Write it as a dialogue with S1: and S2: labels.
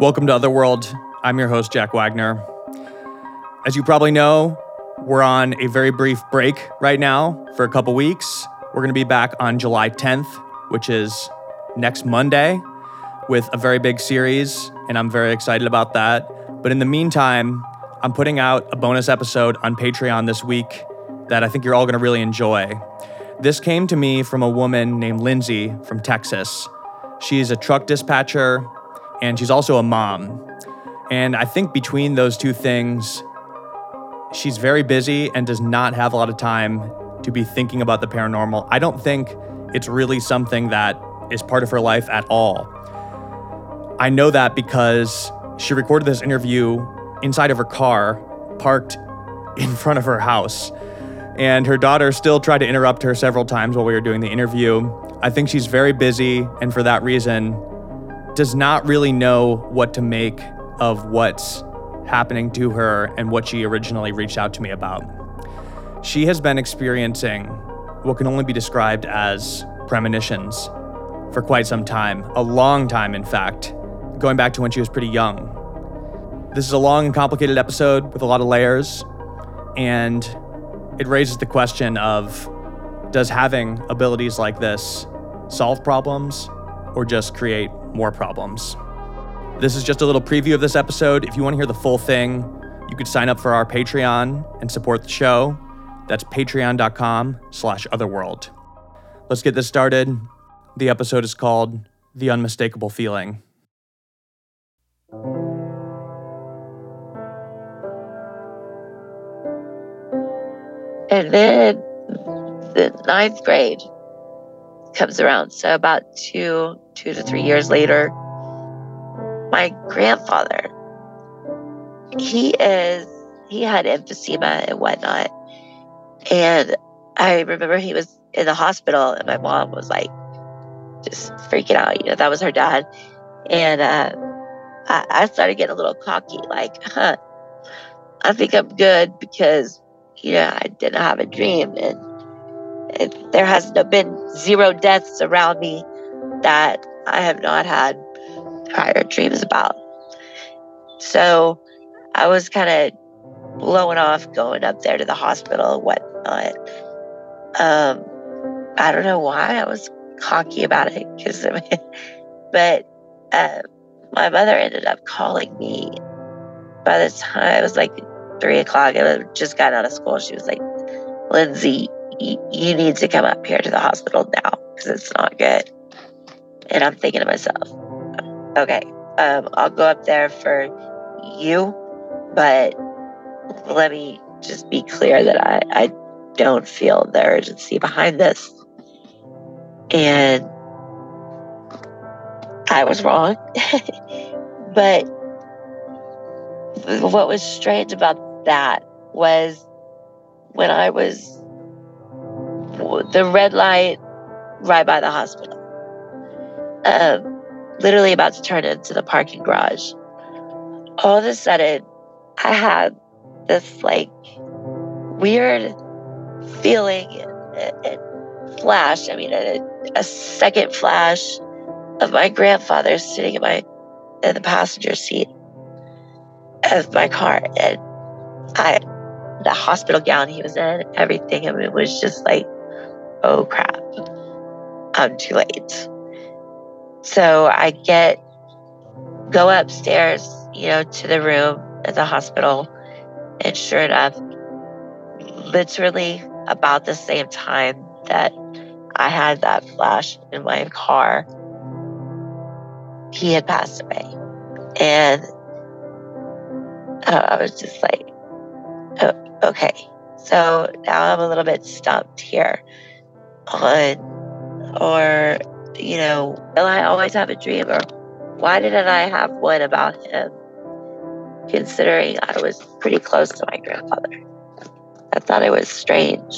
S1: Welcome to Otherworld. I'm your host, Jack Wagner. As you probably know, we're on a very brief break right now for a couple weeks. We're going to be back on July 10th, which is next Monday, with a very big series, and I'm very excited about that. But in the meantime, I'm putting out a bonus episode on Patreon this week that I think you're all going to really enjoy. This came to me from a woman named Lindsey from Texas. She's a truck dispatcher and she's also a mom. And I think between those two things, she's very busy and does not have a lot of time to be thinking about the paranormal. I don't think it's really something that is part of her life at all. I know that because she recorded this interview inside of her car, parked in front of her house. And her daughter still tried to interrupt her several times while we were doing the interview. I think she's very busy, and for that reason, does not really know what to make of what's happening to her and what she originally reached out to me about. She has been experiencing what can only be described as premonitions for quite some time, a long time, in fact, going back to when she was pretty young. This is a long and complicated episode with a lot of layers, and it raises the question of does having abilities like this solve problems or just create more problems. This is just a little preview of this episode. If you want to hear the full thing, you could sign up for our Patreon and support the show. That's patreon.com slash otherworld. Let's get this started. The episode is called The Unmistakable Feeling.
S2: And then the ninth grade comes around. So about two, two to three years later, my grandfather, he is, he had emphysema and whatnot. And I remember he was in the hospital and my mom was like just freaking out. You know, that was her dad. And uh, I, I started getting a little cocky, like, huh, I think I'm good because, you know, I didn't have a dream. And there has been zero deaths around me that I have not had prior dreams about. So I was kind of blowing off going up there to the hospital and whatnot. Um, I don't know why I was cocky about it, because but uh, my mother ended up calling me. By the time it was like three o'clock, I just got out of school. She was like, "Lindsey, you need to come up here to the hospital now because it's not good. And I'm thinking to myself, okay, um, I'll go up there for you, but let me just be clear that I, I don't feel the urgency behind this. And I was wrong. but what was strange about that was when I was the red light right by the hospital. Um, literally about to turn into the parking garage. All of a sudden, I had this like weird feeling and, flash. I mean, a, a second flash of my grandfather sitting in my in the passenger seat of my car, and I the hospital gown he was in, everything. I mean, it was just like oh crap, I'm too late. So I get, go upstairs, you know, to the room at the hospital. And sure enough, literally about the same time that I had that flash in my car, he had passed away. And uh, I was just like, oh, okay. So now I'm a little bit stumped here or, you know, will I always have a dream? Or why didn't I have one about him? Considering I was pretty close to my grandfather. I thought it was strange.